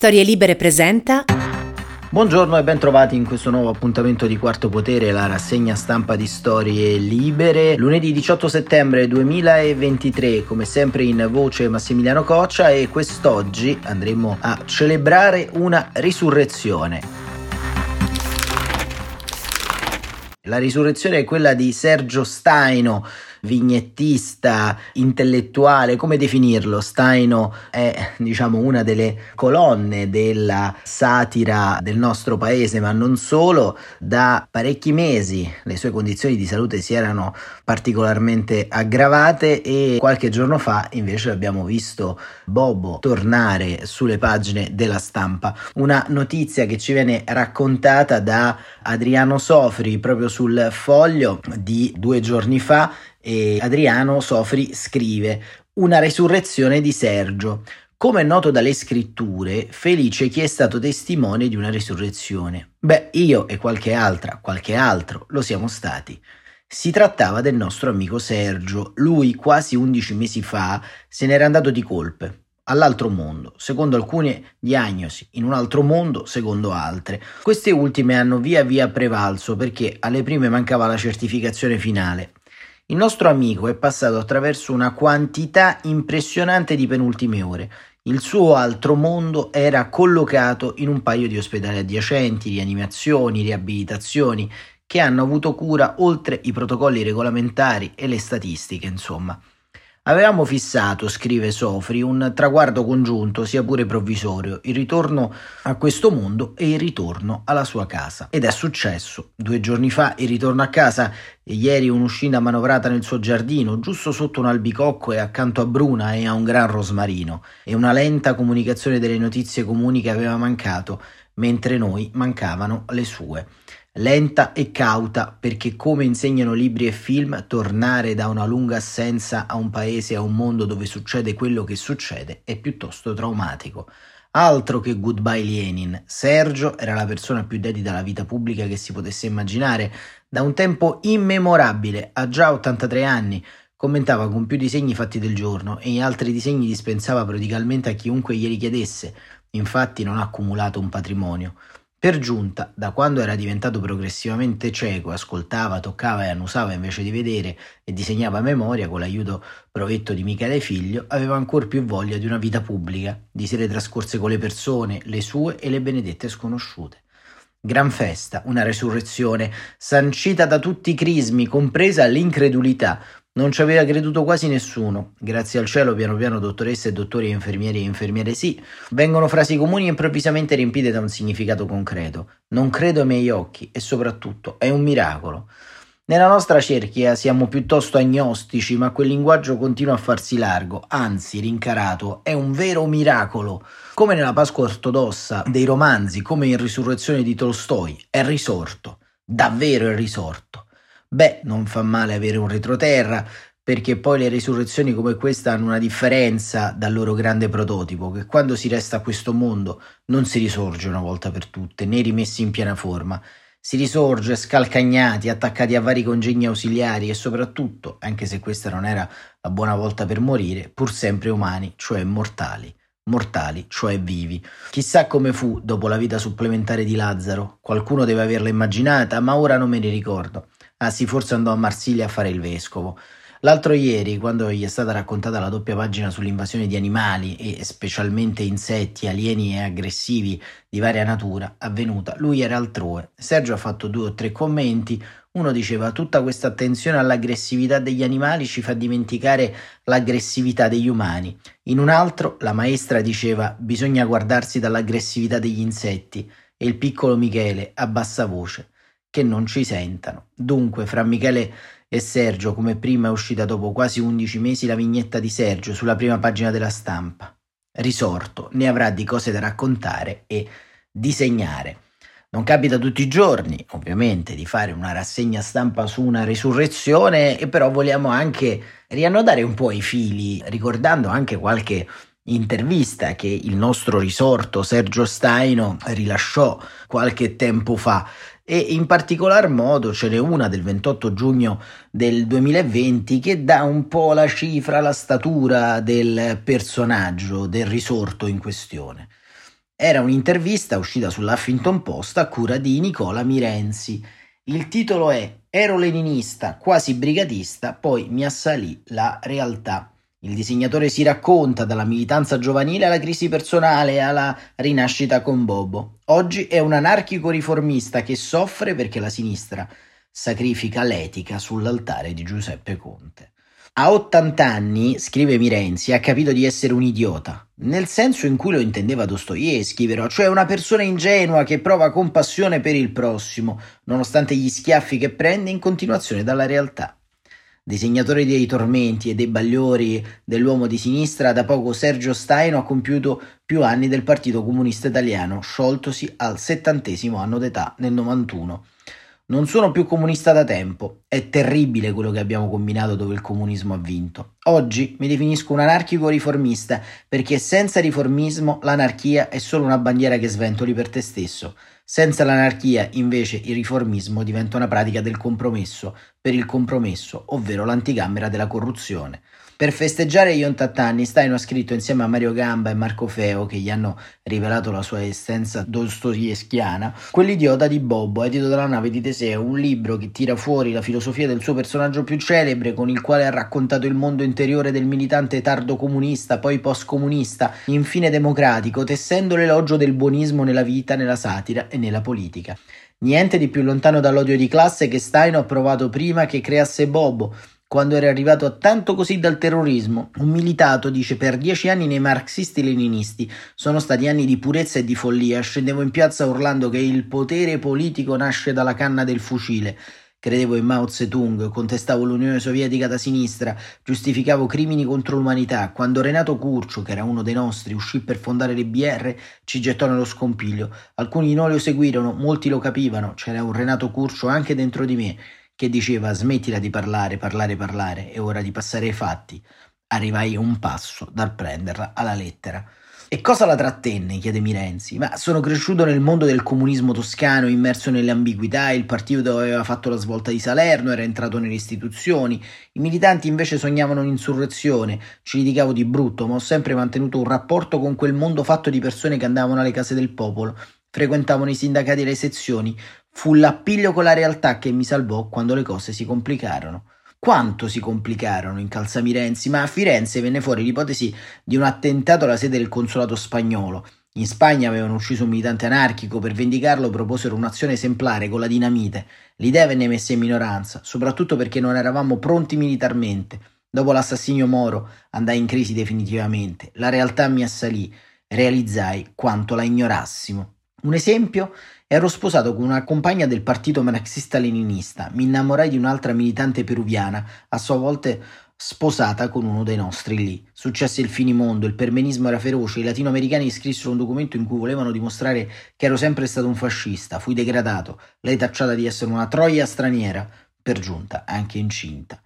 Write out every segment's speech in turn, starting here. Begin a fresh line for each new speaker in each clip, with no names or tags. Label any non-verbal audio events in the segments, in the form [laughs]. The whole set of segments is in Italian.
Storie Libere presenta.
Buongiorno e bentrovati in questo nuovo appuntamento di Quarto Potere, la rassegna stampa di Storie Libere. Lunedì 18 settembre 2023, come sempre in voce Massimiliano Coccia e quest'oggi andremo a celebrare una risurrezione. La risurrezione è quella di Sergio Staino, vignettista, intellettuale, come definirlo? Staino è, diciamo, una delle colonne della satira del nostro paese, ma non solo. Da parecchi mesi le sue condizioni di salute si erano particolarmente aggravate e qualche giorno fa invece abbiamo visto Bobo tornare sulle pagine della stampa. Una notizia che ci viene raccontata da Adriano Sofri proprio sul foglio di due giorni fa e Adriano Sofri scrive una resurrezione di Sergio. Come è noto dalle scritture, felice chi è stato testimone di una risurrezione. Beh, io e qualche altra, qualche altro, lo siamo stati. Si trattava del nostro amico Sergio. Lui, quasi undici mesi fa, se n'era andato di colpe all'altro mondo, secondo alcune diagnosi, in un altro mondo, secondo altre. Queste ultime hanno via via prevalso perché alle prime mancava la certificazione finale. Il nostro amico è passato attraverso una quantità impressionante di penultime ore. Il suo altro mondo era collocato in un paio di ospedali adiacenti, rianimazioni, riabilitazioni, che hanno avuto cura oltre i protocolli regolamentari e le statistiche, insomma. Avevamo fissato, scrive Sofri, un traguardo congiunto, sia pure provvisorio, il ritorno a questo mondo e il ritorno alla sua casa. Ed è successo. Due giorni fa il ritorno a casa e ieri un'uscita manovrata nel suo giardino, giusto sotto un albicocco e accanto a Bruna e a un gran rosmarino, e una lenta comunicazione delle notizie comuni che aveva mancato, mentre noi mancavano le sue lenta e cauta perché come insegnano libri e film, tornare da una lunga assenza a un paese, a un mondo dove succede quello che succede è piuttosto traumatico. Altro che Goodbye Lenin, Sergio era la persona più dedita alla vita pubblica che si potesse immaginare, da un tempo immemorabile, ha già 83 anni, commentava con più disegni fatti del giorno e in altri disegni dispensava prodigalmente a chiunque gli richiedesse, infatti non ha accumulato un patrimonio. Per giunta, da quando era diventato progressivamente cieco, ascoltava, toccava e annusava invece di vedere e disegnava a memoria con l'aiuto provetto di Michele Figlio, aveva ancor più voglia di una vita pubblica, di sere trascorse con le persone, le sue e le benedette sconosciute. Gran festa, una resurrezione, sancita da tutti i crismi, compresa l'incredulità, non ci aveva creduto quasi nessuno. Grazie al cielo, piano piano, dottoresse e dottori e infermieri e infermiere sì, vengono frasi comuni improvvisamente riempite da un significato concreto. Non credo ai miei occhi e soprattutto è un miracolo. Nella nostra cerchia siamo piuttosto agnostici, ma quel linguaggio continua a farsi largo, anzi rincarato, è un vero miracolo. Come nella Pasqua ortodossa dei romanzi, come in Risurrezione di Tolstoi, è risorto. Davvero è risorto. Beh, non fa male avere un retroterra, perché poi le risurrezioni come questa hanno una differenza dal loro grande prototipo, che quando si resta a questo mondo non si risorge una volta per tutte, né rimessi in piena forma. Si risorge scalcagnati, attaccati a vari congegni ausiliari e soprattutto, anche se questa non era la buona volta per morire, pur sempre umani, cioè mortali mortali, cioè vivi. Chissà come fu dopo la vita supplementare di Lazzaro, qualcuno deve averla immaginata, ma ora non me ne ricordo. Ah sì, forse andò a Marsiglia a fare il vescovo. L'altro ieri, quando gli è stata raccontata la doppia pagina sull'invasione di animali e specialmente insetti, alieni e aggressivi di varia natura avvenuta, lui era altrove. Sergio ha fatto due o tre commenti. Uno diceva: Tutta questa attenzione all'aggressività degli animali ci fa dimenticare l'aggressività degli umani. In un altro, la maestra diceva: Bisogna guardarsi dall'aggressività degli insetti. E il piccolo Michele, a bassa voce che non ci sentano. Dunque, fra Michele e Sergio, come prima è uscita dopo quasi undici mesi la vignetta di Sergio sulla prima pagina della stampa. Risorto, ne avrà di cose da raccontare e disegnare. Non capita tutti i giorni, ovviamente, di fare una rassegna stampa su una risurrezione, e però vogliamo anche riannodare un po' i fili, ricordando anche qualche intervista che il nostro risorto Sergio Staino rilasciò qualche tempo fa e in particolar modo ce n'è una del 28 giugno del 2020 che dà un po' la cifra, la statura del personaggio, del risorto in questione. Era un'intervista uscita sull'Huffington Post a cura di Nicola Mirenzi. Il titolo è Ero leninista, quasi brigatista, poi mi assalì la realtà. Il disegnatore si racconta dalla militanza giovanile alla crisi personale alla rinascita con Bobo. Oggi è un anarchico riformista che soffre perché la sinistra sacrifica l'etica sull'altare di Giuseppe Conte. A 80 anni, scrive Mirenzi, ha capito di essere un idiota, nel senso in cui lo intendeva Dostoevsky, però, cioè una persona ingenua che prova compassione per il prossimo, nonostante gli schiaffi che prende in continuazione dalla realtà disegnatore dei tormenti e dei bagliori dell'uomo di sinistra, da poco Sergio Staino ha compiuto più anni del Partito Comunista Italiano, scioltosi al settantesimo anno d'età nel 91. Non sono più comunista da tempo, è terribile quello che abbiamo combinato dove il comunismo ha vinto. Oggi mi definisco un anarchico riformista perché senza riformismo l'anarchia è solo una bandiera che sventoli per te stesso. Senza l'anarchia, invece, il riformismo diventa una pratica del compromesso, per il compromesso, ovvero l'anticamera della corruzione. Per festeggiare gli 80 anni, Stein ha scritto insieme a Mario Gamba e Marco Feo, che gli hanno rivelato la sua essenza dostoevskiana, Quell'idiota di Bobo, edito dalla nave di Teseo, un libro che tira fuori la filosofia del suo personaggio più celebre, con il quale ha raccontato il mondo interiore del militante tardo comunista, poi post-comunista, infine democratico, tessendo l'elogio del buonismo nella vita, nella satira e nella politica. Niente di più lontano dall'odio di classe che Stein ha provato prima che creasse Bobo, quando era arrivato a tanto così dal terrorismo. Un militato dice per dieci anni nei marxisti-leninisti sono stati anni di purezza e di follia. Scendevo in piazza urlando che il potere politico nasce dalla canna del fucile. Credevo in Mao Zedong, contestavo l'Unione Sovietica da sinistra, giustificavo crimini contro l'umanità. Quando Renato Curcio, che era uno dei nostri, uscì per fondare le BR, ci gettò nello scompiglio. Alcuni di noi lo seguirono, molti lo capivano, c'era un Renato Curcio anche dentro di me che diceva smettila di parlare, parlare, parlare, è ora di passare ai fatti. Arrivai un passo dal prenderla alla lettera. E cosa la trattenne? chiede Mirenzi. Ma sono cresciuto nel mondo del comunismo toscano, immerso nelle ambiguità, il partito aveva fatto la svolta di Salerno, era entrato nelle istituzioni, i militanti invece sognavano un'insurrezione, ci litigavo di brutto, ma ho sempre mantenuto un rapporto con quel mondo fatto di persone che andavano alle case del popolo, frequentavano i sindacati e le sezioni, Fu l'appiglio con la realtà che mi salvò quando le cose si complicarono. Quanto si complicarono in Calzamirenzi, ma a Firenze venne fuori l'ipotesi di un attentato alla sede del consolato spagnolo. In Spagna avevano ucciso un militante anarchico, per vendicarlo proposero un'azione esemplare con la dinamite. L'idea venne messa in minoranza, soprattutto perché non eravamo pronti militarmente. Dopo l'assassinio Moro andai in crisi definitivamente. La realtà mi assalì. Realizzai quanto la ignorassimo. Un esempio Ero sposato con una compagna del partito marxista-leninista, mi innamorai di un'altra militante peruviana, a sua volta sposata con uno dei nostri lì. Successe il finimondo, il permenismo era feroce, i latinoamericani scrissero un documento in cui volevano dimostrare che ero sempre stato un fascista, fui degradato, lei tacciata di essere una troia straniera, per giunta anche incinta.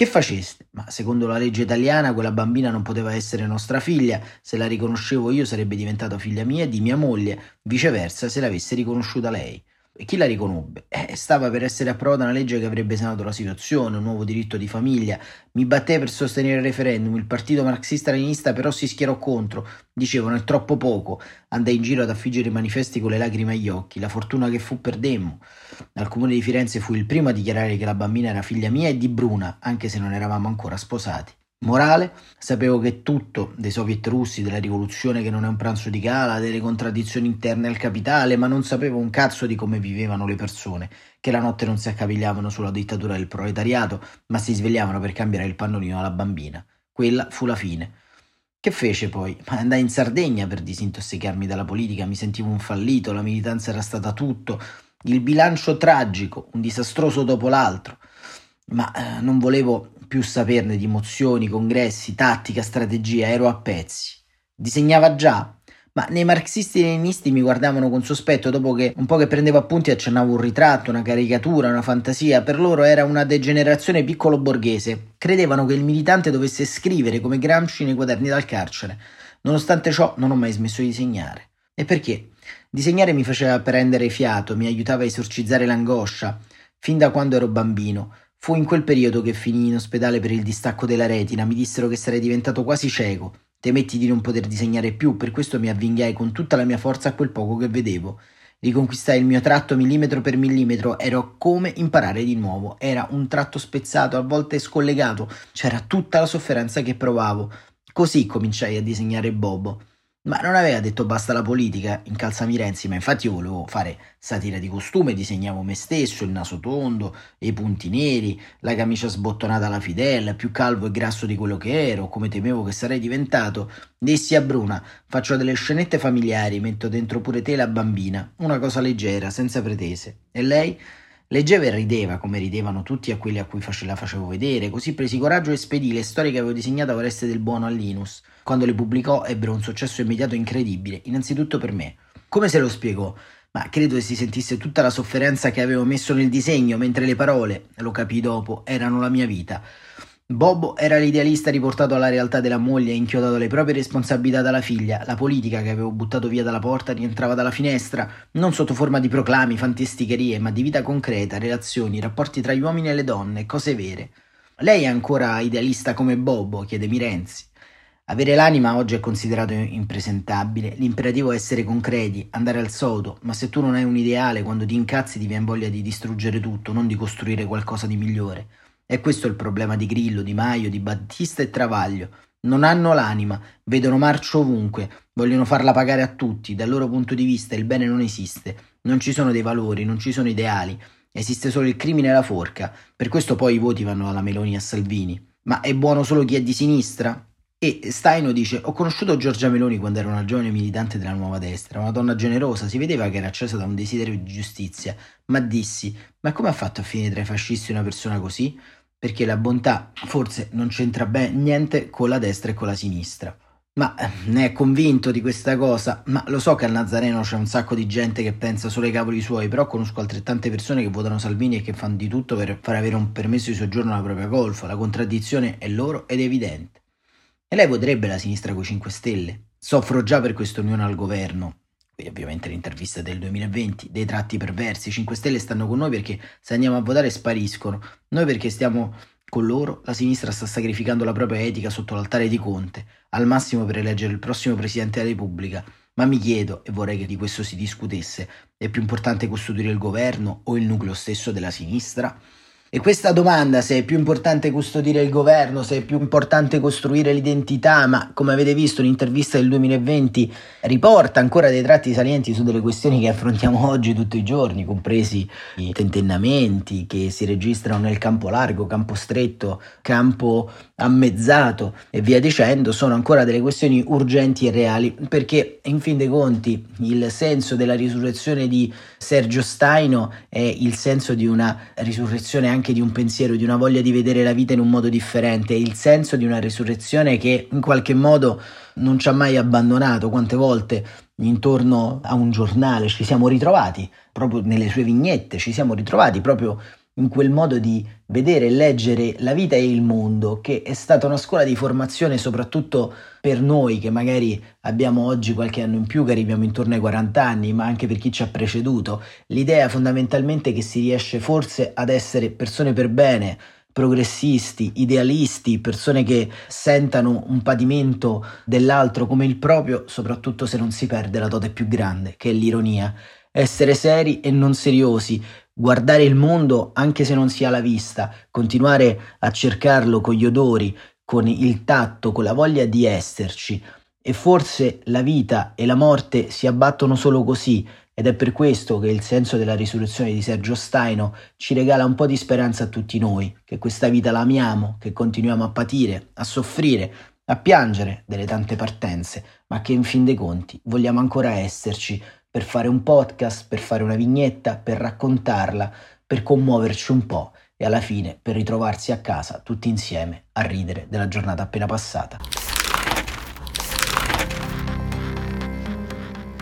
Che faceste? Ma secondo la legge italiana quella bambina non poteva essere nostra figlia, se la riconoscevo io sarebbe diventata figlia mia e di mia moglie, viceversa se l'avesse riconosciuta lei. E chi la riconobbe? Eh, stava per essere approvata una legge che avrebbe sanato la situazione, un nuovo diritto di famiglia. Mi battei per sostenere il referendum, il partito marxista-leninista però si schierò contro. Dicevano è troppo poco. Andai in giro ad affiggere i manifesti con le lacrime agli occhi. La fortuna che fu perdemmo. Al comune di Firenze fui il primo a dichiarare che la bambina era figlia mia e di Bruna, anche se non eravamo ancora sposati. Morale, sapevo che tutto, dei soviet russi, della rivoluzione che non è un pranzo di gala, delle contraddizioni interne al capitale, ma non sapevo un cazzo di come vivevano le persone, che la notte non si accavigliavano sulla dittatura del proletariato, ma si svegliavano per cambiare il pannolino alla bambina. Quella fu la fine. Che fece poi? Ma andai in Sardegna per disintossicarmi dalla politica, mi sentivo un fallito, la militanza era stata tutto, il bilancio tragico, un disastroso dopo l'altro. Ma eh, non volevo più saperne di emozioni, congressi, tattica, strategia, ero a pezzi. Disegnava già, ma nei marxisti-leninisti mi guardavano con sospetto dopo che un po' che prendevo appunti accennavo un ritratto, una caricatura, una fantasia, per loro era una degenerazione piccolo borghese. Credevano che il militante dovesse scrivere come Gramsci nei quaderni dal carcere. Nonostante ciò non ho mai smesso di disegnare. E perché? Disegnare mi faceva prendere fiato, mi aiutava a esorcizzare l'angoscia, fin da quando ero bambino. Fu in quel periodo che finii in ospedale per il distacco della retina, mi dissero che sarei diventato quasi cieco. Temetti di non poter disegnare più, per questo mi avvinghiai con tutta la mia forza a quel poco che vedevo. Riconquistai il mio tratto millimetro per millimetro, ero come imparare di nuovo. Era un tratto spezzato, a volte scollegato, c'era tutta la sofferenza che provavo. Così cominciai a disegnare Bobo. Ma non aveva detto basta la politica in Calzami Renzi, ma infatti io volevo fare satira di costume, disegnavo me stesso, il naso tondo, i punti neri, la camicia sbottonata alla Fidel, più calvo e grasso di quello che ero, come temevo che sarei diventato. Dissi a Bruna, faccio delle scenette familiari, metto dentro pure te la bambina, una cosa leggera, senza pretese. E lei? Leggeva e rideva, come ridevano tutti a quelli a cui la facevo vedere, così presi coraggio e spedì le storie che avevo disegnato a Oreste del Buono a Linus. Quando le pubblicò ebbero un successo immediato incredibile, innanzitutto per me. Come se lo spiegò? Ma credo che si sentisse tutta la sofferenza che avevo messo nel disegno, mentre le parole, lo capii dopo, erano la mia vita. Bobo era l'idealista riportato alla realtà della moglie e inchiodato alle proprie responsabilità dalla figlia. La politica che avevo buttato via dalla porta rientrava dalla finestra, non sotto forma di proclami, fantasticherie, ma di vita concreta, relazioni, rapporti tra gli uomini e le donne, cose vere. Lei è ancora idealista come Bobo? chiede Mirenzi. Avere l'anima oggi è considerato impresentabile, l'imperativo è essere concreti, andare al sodo, ma se tu non hai un ideale, quando ti incazzi ti viene voglia di distruggere tutto, non di costruire qualcosa di migliore. E questo è il problema di Grillo, di Maio, di Battista e Travaglio. Non hanno l'anima, vedono marcio ovunque, vogliono farla pagare a tutti, dal loro punto di vista il bene non esiste, non ci sono dei valori, non ci sono ideali, esiste solo il crimine e la forca, per questo poi i voti vanno alla Meloni e a Salvini. Ma è buono solo chi è di sinistra? E Staino dice: Ho conosciuto Giorgia Meloni quando era una giovane militante della nuova destra, una donna generosa, si vedeva che era accesa da un desiderio di giustizia, ma dissi: Ma come ha fatto a finire tra i fascisti una persona così? Perché la bontà forse non c'entra ben niente con la destra e con la sinistra. Ma eh, ne è convinto di questa cosa? Ma lo so che al Nazareno c'è un sacco di gente che pensa solo ai cavoli suoi, però conosco altrettante persone che votano Salvini e che fanno di tutto per far avere un permesso di soggiorno alla propria golfa. La contraddizione è loro ed è evidente. E lei voterebbe la sinistra con i 5 Stelle. Soffro già per questa unione al governo. Qui ovviamente l'intervista del 2020, dei tratti perversi. I 5 Stelle stanno con noi perché se andiamo a votare spariscono. Noi perché stiamo con loro, la sinistra sta sacrificando la propria etica sotto l'altare di Conte, al massimo per eleggere il prossimo Presidente della Repubblica. Ma mi chiedo, e vorrei che di questo si discutesse, è più importante costruire il governo o il nucleo stesso della sinistra? E questa domanda, se è più importante custodire il governo, se è più importante costruire l'identità, ma come avete visto l'intervista del 2020 riporta ancora dei tratti salienti su delle questioni che affrontiamo [laughs] oggi tutti i giorni, compresi i tentennamenti che si registrano nel campo largo, campo stretto, campo ammezzato e via dicendo, sono ancora delle questioni urgenti e reali, perché in fin dei conti il senso della risurrezione di Sergio Staino è il senso di una risurrezione anche di un pensiero, di una voglia di vedere la vita in un modo differente, il senso di una risurrezione che in qualche modo non ci ha mai abbandonato. Quante volte intorno a un giornale ci siamo ritrovati, proprio nelle sue vignette, ci siamo ritrovati proprio in quel modo di vedere e leggere la vita e il mondo, che è stata una scuola di formazione soprattutto per noi che magari abbiamo oggi qualche anno in più, che arriviamo intorno ai 40 anni, ma anche per chi ci ha preceduto. L'idea fondamentalmente che si riesce forse ad essere persone per bene, progressisti, idealisti, persone che sentano un padimento dell'altro come il proprio, soprattutto se non si perde la dote più grande, che è l'ironia. Essere seri e non seriosi, guardare il mondo anche se non si ha la vista, continuare a cercarlo con gli odori, con il tatto, con la voglia di esserci. E forse la vita e la morte si abbattono solo così, ed è per questo che il senso della risurrezione di Sergio Staino ci regala un po' di speranza a tutti noi, che questa vita la amiamo, che continuiamo a patire, a soffrire, a piangere delle tante partenze, ma che in fin dei conti vogliamo ancora esserci, per fare un podcast, per fare una vignetta, per raccontarla, per commuoverci un po' e alla fine per ritrovarsi a casa tutti insieme a ridere della giornata appena passata.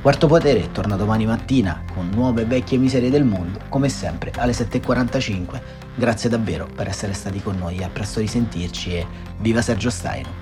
Quarto Potere torna domani mattina con nuove vecchie miserie del mondo, come sempre alle 7.45. Grazie davvero per essere stati con noi, a presto risentirci e viva Sergio Staino!